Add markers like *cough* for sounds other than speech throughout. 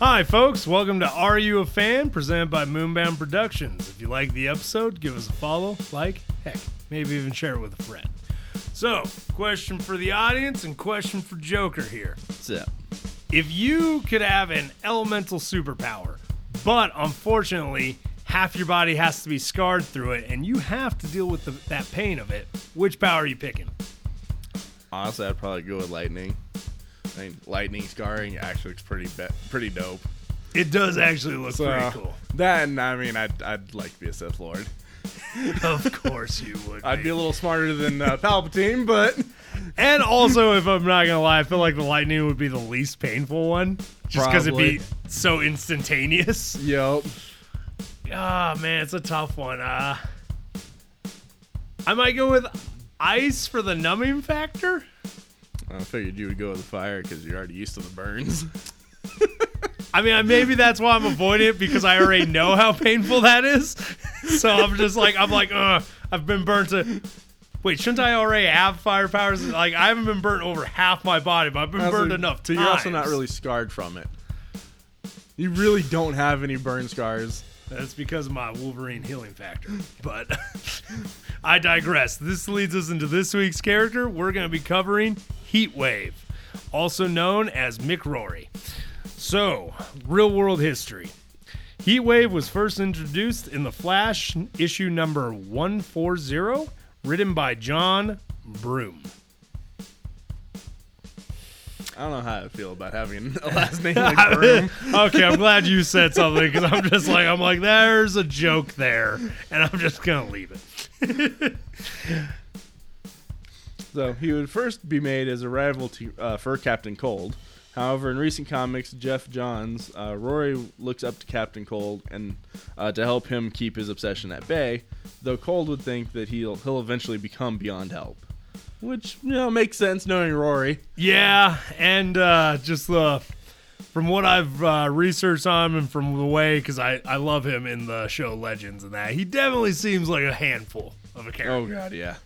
Hi, folks. Welcome to Are You a Fan? presented by Moonbound Productions. If you like the episode, give us a follow, like, heck, maybe even share it with a friend. So, question for the audience and question for Joker here. Up? If you could have an elemental superpower, but unfortunately, half your body has to be scarred through it and you have to deal with the, that pain of it, which power are you picking? Honestly, I'd probably go with lightning. I mean, lightning scarring actually looks pretty be- pretty dope. It does actually look So pretty cool. that, and I mean, I'd I'd like to be a Sith Lord. *laughs* Of course you would. I'd be a little smarter than uh, Palpatine, but *laughs* And also, if I'm not gonna lie, I feel like the lightning would be the least painful one, just because it'd be so instantaneous. Yep. Ah, man, it's a tough one. Uh, I might go with ice for the numbing factor. I figured you would go with the fire because you're already used to the burns. *laughs* I mean, maybe that's why I'm avoiding it because I already know how painful that is. *laughs* So I'm just like, I'm like, ugh, I've been burnt to. Wait, shouldn't I already have fire powers? Like, I haven't been burnt over half my body, but I've been burned enough So times. you're also not really scarred from it. You really don't have any burn scars. That's because of my Wolverine healing factor. But *laughs* I digress. This leads us into this week's character. We're going to be covering Heatwave, also known as Mick Rory. So, real world history. Heatwave was first introduced in The Flash issue number 140, written by John Broome. I don't know how I feel about having a *laughs* last name like Broome. *laughs* okay, I'm glad you said something because I'm just like, I'm like, there's a joke there, and I'm just going to leave it. *laughs* So he would first be made as a rival to uh, for Captain Cold. However, in recent comics, Geoff Johns, uh, Rory looks up to Captain Cold and uh, to help him keep his obsession at bay. Though Cold would think that he'll he'll eventually become beyond help, which you know makes sense knowing Rory. Yeah, and uh, just uh, from what I've uh, researched on him and from the way, because I, I love him in the show Legends and that, he definitely seems like a handful of a character. Oh god, yeah.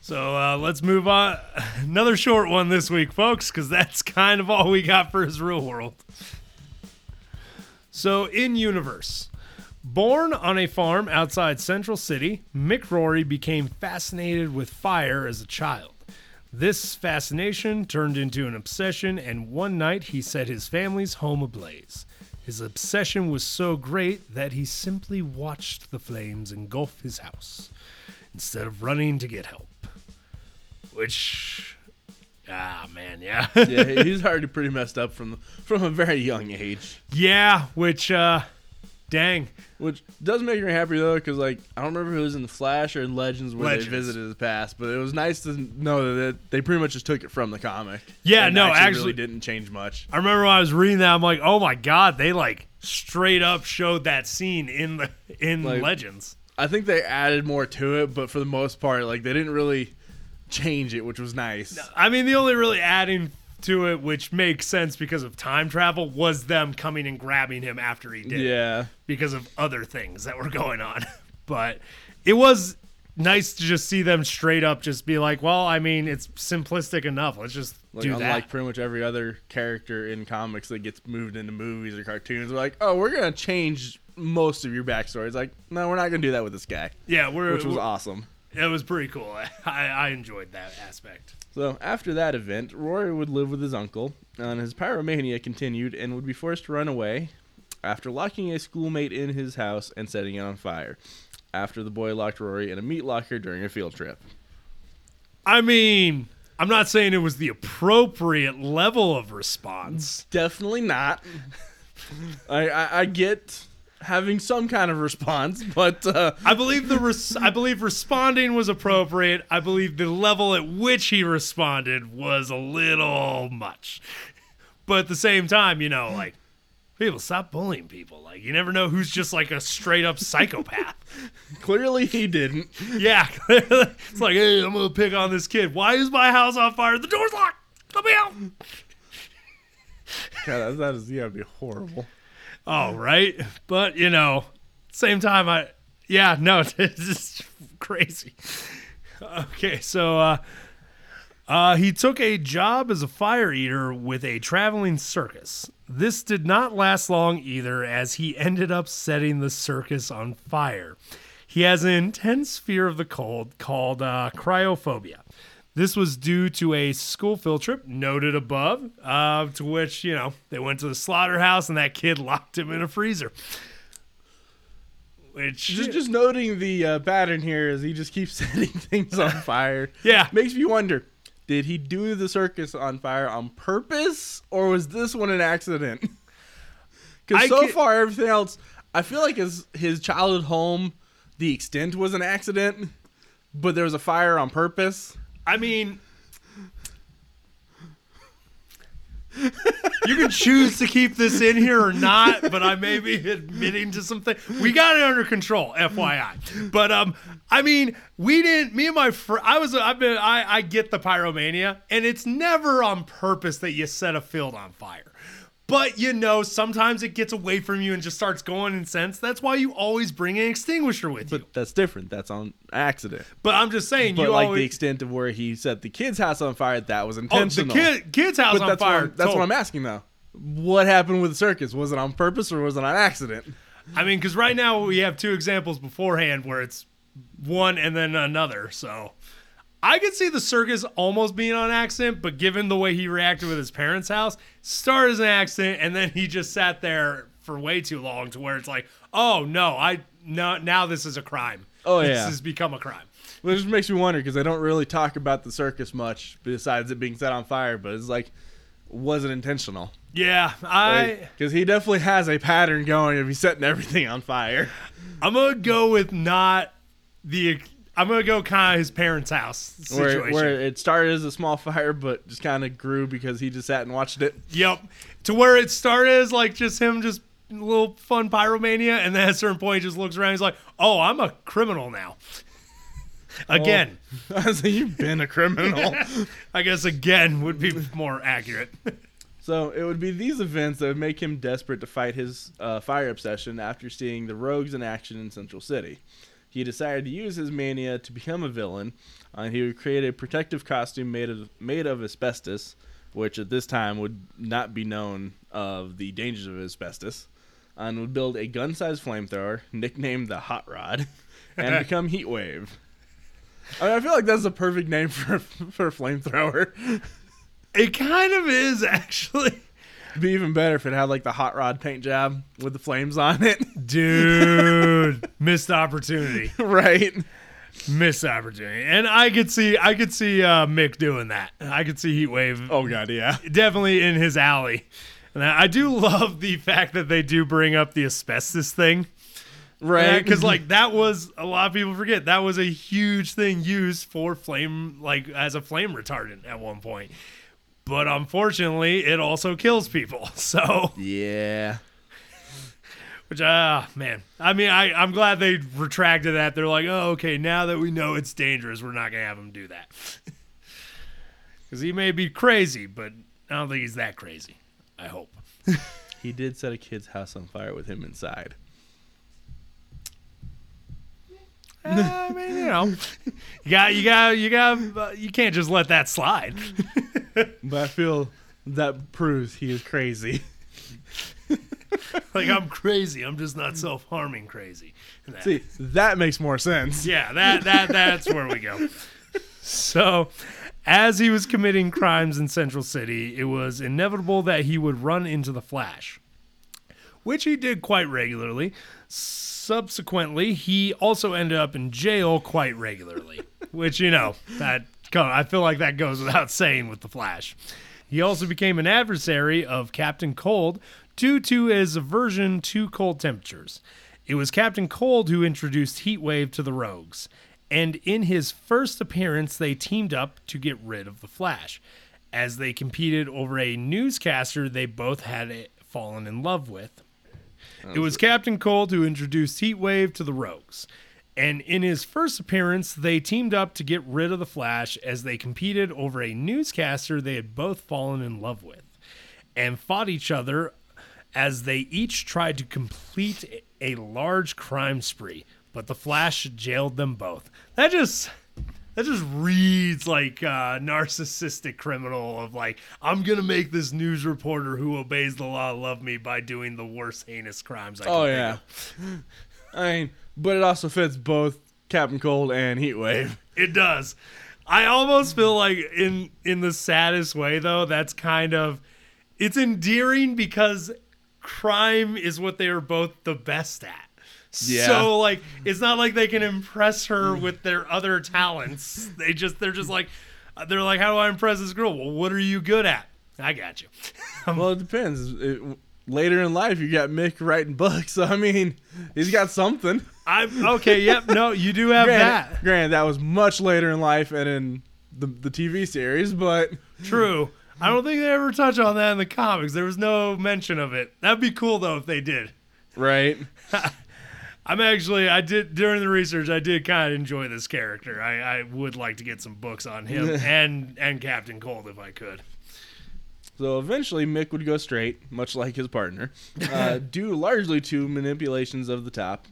So uh, let's move on. Another short one this week, folks, because that's kind of all we got for his real world. So, in universe, born on a farm outside Central City, Mick Rory became fascinated with fire as a child. This fascination turned into an obsession, and one night he set his family's home ablaze. His obsession was so great that he simply watched the flames engulf his house instead of running to get help. Which, ah, man, yeah. Yeah, he's already pretty messed up from from a very young age. *laughs* yeah, which, uh, dang. Which does make me happy though, because like I don't remember if it was in the Flash or in Legends where Legends. they visited the past, but it was nice to know that they pretty much just took it from the comic. Yeah, no, actually, actually- really didn't change much. I remember when I was reading that, I'm like, oh my god, they like straight up showed that scene in the in Like- Legends. I think they added more to it, but for the most part, like they didn't really change it, which was nice. I mean, the only really adding to it, which makes sense because of time travel, was them coming and grabbing him after he did. Yeah, because of other things that were going on. *laughs* But it was nice to just see them straight up just be like, well, I mean, it's simplistic enough. Let's just like do unlike that. pretty much every other character in comics that gets moved into movies or cartoons, they're like, oh, we're gonna change most of your backstory. It's like, no, we're not gonna do that with this guy, Yeah, we're, which was we're- awesome. It was pretty cool. *laughs* I, I enjoyed that aspect. So after that event, Rory would live with his uncle, and his pyromania continued and would be forced to run away after locking a schoolmate in his house and setting it on fire. After the boy locked Rory in a meat locker during a field trip. I mean, I'm not saying it was the appropriate level of response. Definitely not. I, I I get having some kind of response, *laughs* but uh, I believe the res- I believe responding was appropriate. I believe the level at which he responded was a little much. But at the same time, you know, like people stop bullying people. Like you never know who's just like a straight up psychopath. *laughs* clearly he didn't. yeah, *laughs* it's like, hey, I'm gonna pick on this kid. Why is my house on fire? The door's locked. Let me out. God, that, is yeah, it'd be horrible. Oh, right. But you know, same time, I yeah, no, *laughs* it's just crazy. Okay, so uh, uh, he took a job as a fire eater with a traveling circus. This did not last long either, as he ended up setting the circus on fire. He has an intense fear of the cold called uh, cryophobia. This was due to a school field trip noted above, uh, to which, you know, they went to the slaughterhouse and that kid locked him in a freezer. Which, Just just noting the uh, pattern here is he just keeps *laughs* setting things on fire. Yeah. Makes me wonder, did he do the circus on fire on purpose or was this one an accident? *laughs* Cuz so far everything else I feel like his his childhood home the extent was an accident, but there was a fire on purpose. I mean, you can choose to keep this in here or not, but I may be admitting to something. We got it under control, FYI. But um, I mean, we didn't. Me and my friend, I was. I've been. I I get the pyromania, and it's never on purpose that you set a field on fire. But you know, sometimes it gets away from you and just starts going in sense. That's why you always bring an extinguisher with you. But that's different. That's on accident. But I'm just saying, But you like always. the extent of where he set the kid's house on fire, that was intentional. oh, the kid, kid's house but on that's fire. What I'm, that's what I'm asking though. What happened with the circus? Was it on purpose or was it on accident? I mean, because right now we have two examples beforehand where it's one and then another. So I could see the circus almost being on accident, but given the way he reacted with his parents' house, started as an accident, and then he just sat there for way too long to where it's like, oh no, I no now this is a crime. Oh, this yeah. has become a crime. Well, it just makes me wonder because I don't really talk about the circus much besides it being set on fire. But it's like, was it intentional? Yeah, I Because he definitely has a pattern going of he's setting everything on fire. I'm gonna go with not the. I'm gonna go kind of his parents' house Where, situation. where it started as a small *laughs* fire, but just kind of grew because he just sat and watched it. Yep. To where it started as like just him just a little fun pyromania, and then at a certain point he just looks around, he's like, Oh, I'm a criminal now. again. *laughs* I was like, you've been a criminal. *laughs* I guess again would be more accurate. So it would be these events that would make him desperate to fight his uh, fire obsession after seeing the rogues in action in Central City. He decided to use his mania to become a villain, uh, and he would create a protective costume made of made of asbestos, which at this time would not be known of the dangers of asbestos, and would build a gun-sized flamethrower nicknamed the Hot Rod, *laughs* and become Heatwave. I mean, I feel like that's the perfect name for *laughs* for a flamethrower. it kind of is actually. *laughs* be even better if it had like the hot rod paint job with the flames on it. *laughs* Dude, missed opportunity. *laughs* right. Missed opportunity. And I could see I could see uh, Mick doing that. I could see Heatwave Oh god, yeah. definitely in his alley. And I do love the fact that they do bring up the asbestos thing. Right. Because like that was a lot of people forget that was a huge thing used for flame like as a flame retardant at one point. But unfortunately, it also kills people. *laughs* So, Yeah. which ah man, I mean, I I'm glad they retracted that. They're like, oh okay, now that we know it's dangerous, we're not gonna have him do that. *laughs* Because he may be crazy, but I don't think he's that crazy. I hope. *laughs* He did set a kid's house on fire with him inside. I mean, you know, you got, you got, you got, uh, you can't just let that slide. *laughs* But I feel that proves he is crazy. *laughs* like I'm crazy. I'm just not self-harming crazy. That- See, that makes more sense. yeah, that that that's where we go. So, as he was committing crimes in Central City, it was inevitable that he would run into the Flash, which he did quite regularly. Subsequently, he also ended up in jail quite regularly, which you know that I feel like that goes without *laughs* saying with the Flash. He also became an adversary of Captain Cold due to his aversion to cold temperatures. It was Captain Cold who introduced Heatwave to the Rogues, and in his first appearance, they teamed up to get rid of the Flash. As they competed over a newscaster they both had fallen in love with. It was Captain Cold who introduced Heatwave to the Rogues. And in his first appearance, they teamed up to get rid of the Flash as they competed over a newscaster they had both fallen in love with and fought each other as they each tried to complete a large crime spree. But the Flash jailed them both. That just that just reads like a narcissistic criminal of like I'm gonna make this news reporter who obeys the law love me by doing the worst heinous crimes. I can Oh yeah. *laughs* I mean, but it also fits both Captain Cold and Heatwave. it does. I almost feel like in in the saddest way though, that's kind of it's endearing because crime is what they are both the best at. Yeah. So like it's not like they can impress her with their other talents. They just they're just like they're like how do I impress this girl? Well, what are you good at? I got you. *laughs* Well, it depends. It, later in life, you got Mick writing books, *laughs* I mean, he's got something. I'm okay, yep, *laughs* no, you do have Granted, that. granted, that was much later in life and in the the TV series, but True. I don't think they ever touch on that in the comics. There was no mention of it. That'd be cool though if they did. right. *laughs* I'm actually I did during the research I did kind of enjoy this character. I, I would like to get some books on him and and Captain Cold if I could. So eventually, Mick would go straight, much like his partner, uh, *laughs* due largely to manipulations of the top.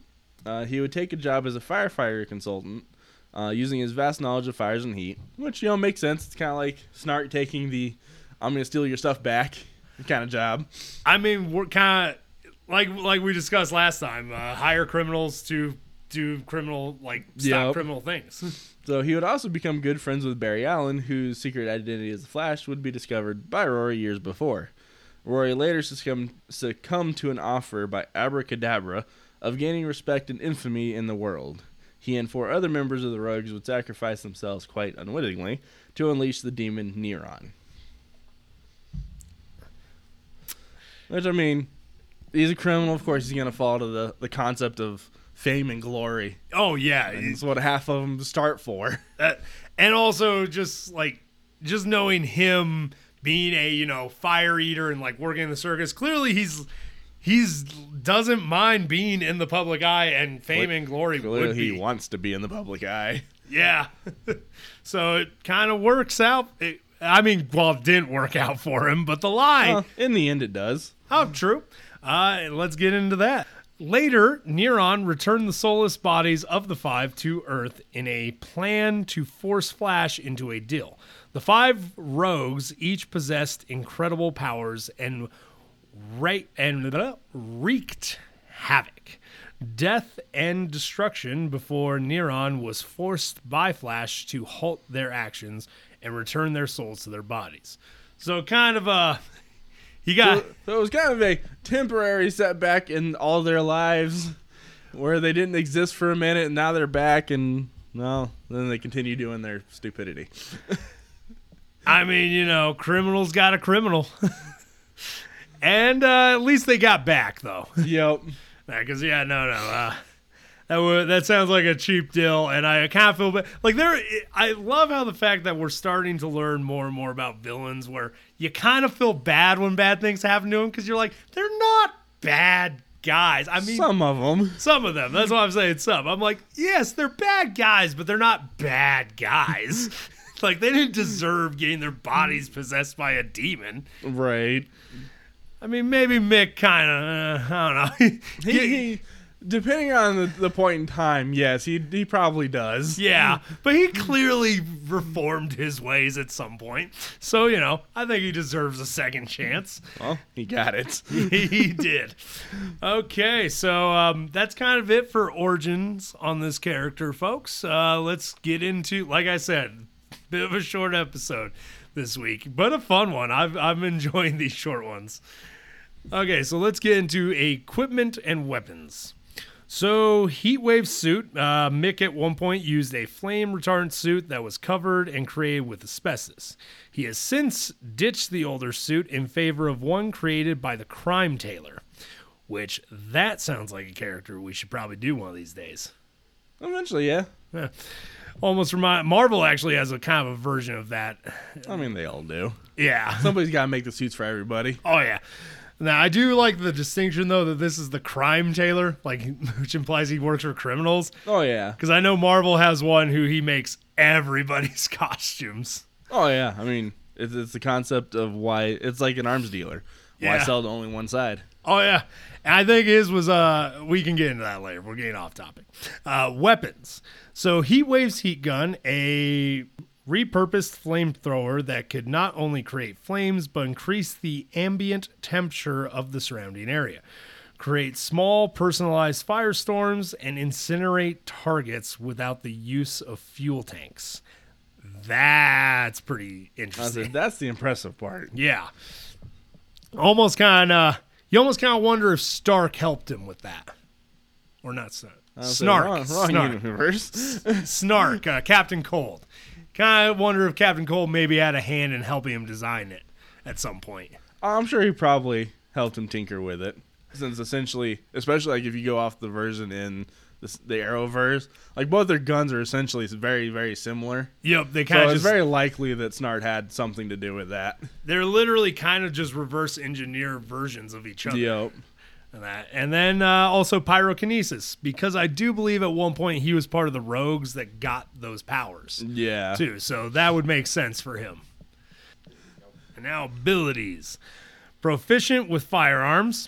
Uh, he would take a job as a firefighter consultant, uh, using his vast knowledge of fires and heat, which you know makes sense. It's kind of like Snart taking the "I'm going to steal your stuff back" *laughs* kind of job. I mean, we're kind of like like we discussed last time. Uh, hire criminals to do criminal like stop Yep. criminal things. *laughs* So he would also become good friends with Barry Allen, whose secret identity as the Flash would be discovered by Rory years before. Rory later succumbed, succumbed to an offer by Abracadabra of gaining respect and infamy in the world. He and four other members of the Rogues would sacrifice themselves quite unwittingly to unleash the demon Neron. Which, I mean, he's a criminal. Of course, he's going to fall to the, the concept of fame and glory. oh yeah, it's what half of them start for. *laughs* and also just like just knowing him being a you know fire eater and like working in the circus clearly he's he's doesn't mind being in the public eye and fame What- and glory Clearly, would he wants to be in the public eye. *laughs* yeah *laughs* so it kind of works out it, i mean well it didn't work out for him but the lie Well, in the end, it does. Oh, true. Uh, let's get into that. Later, Neron returned the soulless bodies of the five to Earth in a plan to force Flash into a deal. The five rogues each possessed incredible powers and and wreaked havoc, death and destruction before Neron was forced by Flash to halt their actions and return their souls to their bodies. So, kind of a you got. So, so it was kind of a temporary setback in all their lives where they didn't exist for a minute and now they're back and, well, then they continue doing their stupidity. I mean, you know, criminals got a criminal. *laughs* and uh, at least they got back, though. yep. *laughs* Because, yeah, no, no. Uh, that, that sounds like a cheap deal. And I kind of feel bad. Like, there, I love how the fact that we're starting to learn more and more about villains where you kind of feel bad when bad things happen to them because you're like, they're not bad guys. I mean, Some of them. Some of them. That's why I'm saying some. I'm like, yes, they're bad guys, but they're not bad guys. *laughs* like they didn't deserve getting their bodies possessed by a demon. Right. I mean, maybe Mick kind of. Uh, I don't know. *laughs* He, he depending on the, the point in time, yes, he, he probably does. yeah, but he clearly reformed his ways at some point. So you know, I think he deserves a second chance. Well, he got it. *laughs* he did. Okay, so um, that's kind of it for origins on this character, folks. Uh, let's get into, like I said, bit of a short episode this week, but a fun one. I've, I'm enjoying these short ones. Okay, so let's get into equipment and weapons. So, Heatwave suit. Uh, Mick at one point used a flame retardant suit that was covered and created with asbestos. He has since ditched the older suit in favor of one created by the Crime Tailor, which that sounds like a character we should probably do one of these days. Eventually, yeah. Yeah. *laughs* Almost remind Marvel actually has a kind of a version of that. I mean, they all do. Yeah. Somebody's got to make the suits for everybody. Oh yeah. Now I do like the distinction though that this is the crime tailor, like *laughs* which implies he works for criminals. Oh, yeah. Because I know Marvel has one who he makes everybody's *laughs* costumes. Oh, yeah. I mean, it's, it's the concept of why it's like an arms dealer. Why Yeah. sell to only one side? Oh yeah, I think his was. Uh, we can get into that later. We're getting off topic. Uh, weapons. So heat waves heat gun, a repurposed flamethrower that could not only create flames but increase the ambient temperature of the surrounding area, create small personalized firestorms, and incinerate targets without the use of fuel tanks. That's pretty interesting. said, that's the impressive part. Yeah. Almost kind of, you almost kind of wonder if Stark helped him with that. Or not Stark. I was like, Snart. Wrong, wrong Snart. universe. Snart, uh, Captain Cold. Kind of wonder if Captain Cold maybe had a hand in helping him design it at some point. I'm sure he probably helped him tinker with it, since essentially, especially like if you go off the version in the, the Arrowverse, like both their guns are essentially very, very similar. Yep, they So kind of it's very likely that Snart had something to do with that. they're literally kind of just reverse engineer versions of each other. Yep. And that, and then uh, also pyrokinesis, because I do believe at one point he was part of the rogues that got those powers. Yeah. too. So that would make sense for him. And now abilities. Proficient with firearms.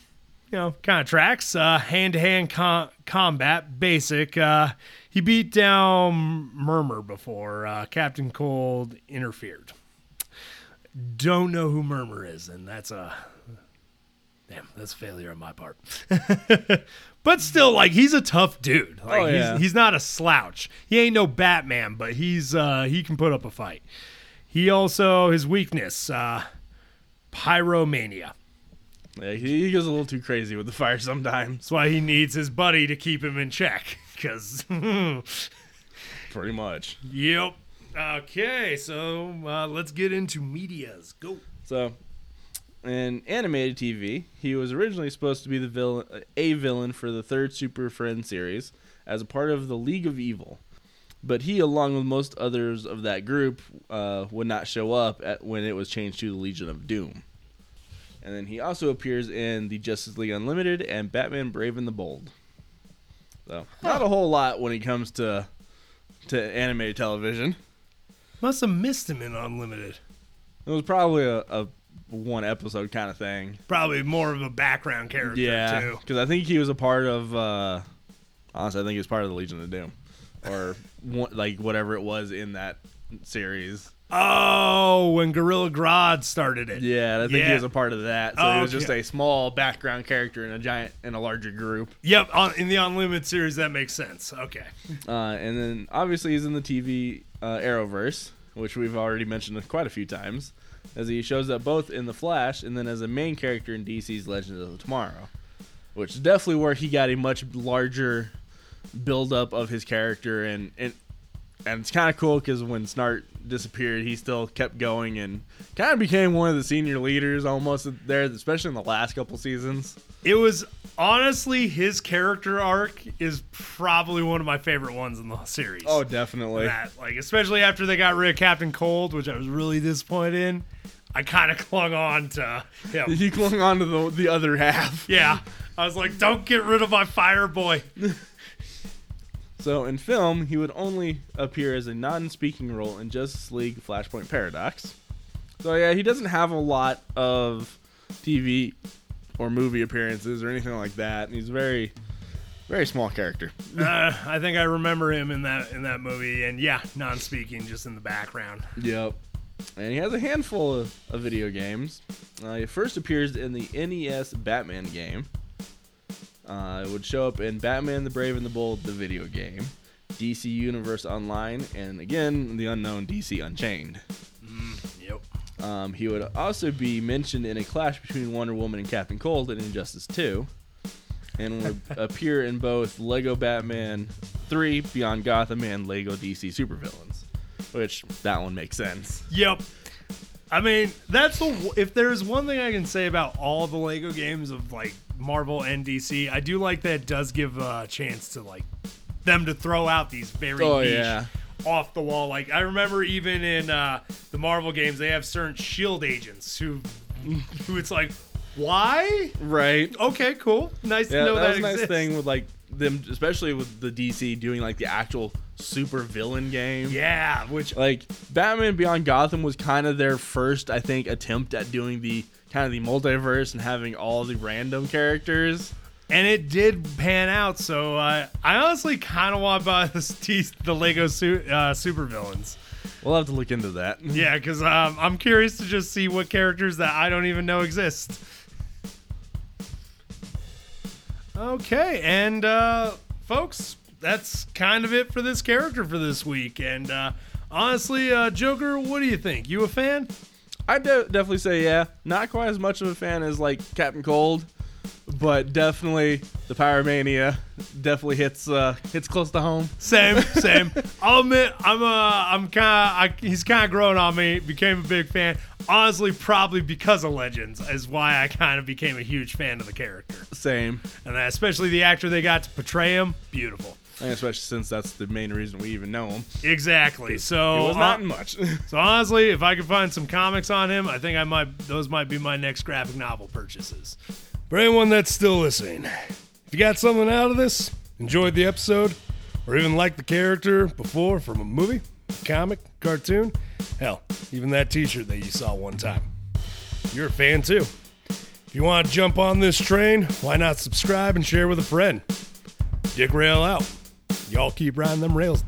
You know, kind of tracks. Uh, hand-to-hand com- combat, basic. Uh, he beat down Murmur before uh, Captain Cold interfered. Don't know who Murmur is, and that's a damn. That's failure on my part. *laughs* but still, like he's a tough dude. Like Oh, yeah. he's, he's not a slouch. He ain't no Batman, but he's uh, he can put up a fight. He also his weakness, uh, pyromania. Yeah, he, he goes a little too crazy with the fire sometimes. That's why he needs his buddy to keep him in check. Cause *laughs* Pretty much. yep. Okay, so uh, let's get into medias. Go. So, in animated TV, he was originally supposed to be the villain, a villain for the third Super Friends series as a part of the League of Evil. But he, along with most others of that group, uh, would not show up at, when it was changed to the Legion of Doom. And then he also appears in the Justice League Unlimited and Batman Brave and the Bold. So, not a whole lot when it comes to to animated television. Must have missed him in Unlimited. It was probably a, a one episode kind of thing. Probably more of a background character Yeah, too. because I think he was a part of. Uh, honestly, I think he was part of the Legion of Doom, or *laughs* one, like whatever it was in that series. Oh, when Gorilla Grodd started it. Yeah, I think Yeah. he was a part of that. So Oh, he was just okay. a small background character in a giant in a larger group. Yep, on, in the Unlimited series, that makes sense. Okay. Uh, and then obviously he's in the TV uh, Arrowverse, which we've already mentioned quite a few times, as he shows up both in the Flash and then as a main character in DC's Legends of Tomorrow, which is definitely where he got a much larger build up of his character and and and it's kind of cool because when Snart disappeared, he still kept going and kind of became one of the senior leaders almost there, especially in the last couple seasons. It was honestly his character arc is probably one of my favorite ones in the series. Oh, definitely. that like especially after they got rid of Captain Cold, which I was really disappointed in. I kind of clung on to him. He clung on to the, the other half. yeah, I was like, "Don't get rid of my fire boy." *laughs* So in film, he would only appear as a non-speaking role in Justice League Flashpoint Paradox. So yeah, he doesn't have a lot of TV or movie appearances or anything like that. He's a very, very small character. *laughs* Uh, I think I remember him in that in that movie, and yeah, non-speaking, just in the background. Yep. And he has a handful of, of video games. Uh, he first appears in the NES Batman game. Uh, it would show up in Batman the Brave and the Bold, the video game, DC Universe Online, and again, the unknown DC Unchained. Yep. Um, he would also be mentioned in a clash between Wonder Woman and Captain Cold in Injustice 2, and would *laughs* appear in both Lego Batman 3, Beyond Gotham, and Lego DC Supervillains. Which, that one makes sense. Yep. I mean, that's the if there's one thing I can say about all the Lego games of like Marvel and DC, I do like that it does give a chance to like them to throw out these very Oh, niche, yeah. off the wall. Like I remember even in uh, the Marvel games, they have certain Shield agents who *laughs* who it's like, why? Right. Okay, cool, nice Yeah, to know that that, was a nice exists. thing with like them, especially with the DC doing like the actual super villain game. Yeah, which Like Batman Beyond Gotham was kind of their first, I think, attempt at doing the kind of the multiverse and having all the random characters. and it did pan out. So uh, I honestly kind of want to buy *laughs* the, the Lego su- uh, supervillains. We'll have to look into that. *laughs* Yeah, because um, I'm curious to just see what characters that I don't even know exist. Okay, and uh, folks, that's kind of it for this character for this week. And uh, honestly, uh, Joker, what do you think? You a fan? I de- definitely say yeah. Not quite as much of a fan as like Captain Cold, but definitely the Pyromania definitely hits uh, hits close to home. Same, *laughs* same. I'll admit, I'm uh, I'm kind of, he's kind of growing on me. Became a big fan. Honestly, probably because of Legends is why I kind of became a huge fan of the character, Same. and especially the actor they got to portray him. Beautiful. And especially since that's the main reason we even know him. Exactly. So, It was uh, not much. *laughs* so honestly, if I could find some comics on him, I think I might. Those might be my next graphic novel purchases. For anyone that's still listening, if you got something out of this, enjoyed the episode, or even liked the character before from a movie, comic, cartoon, hell, even that T-shirt that you saw one time, you're a fan too. If you want to jump on this train, why not subscribe and share with a friend? Dick Rail out. Y'all keep riding them rails.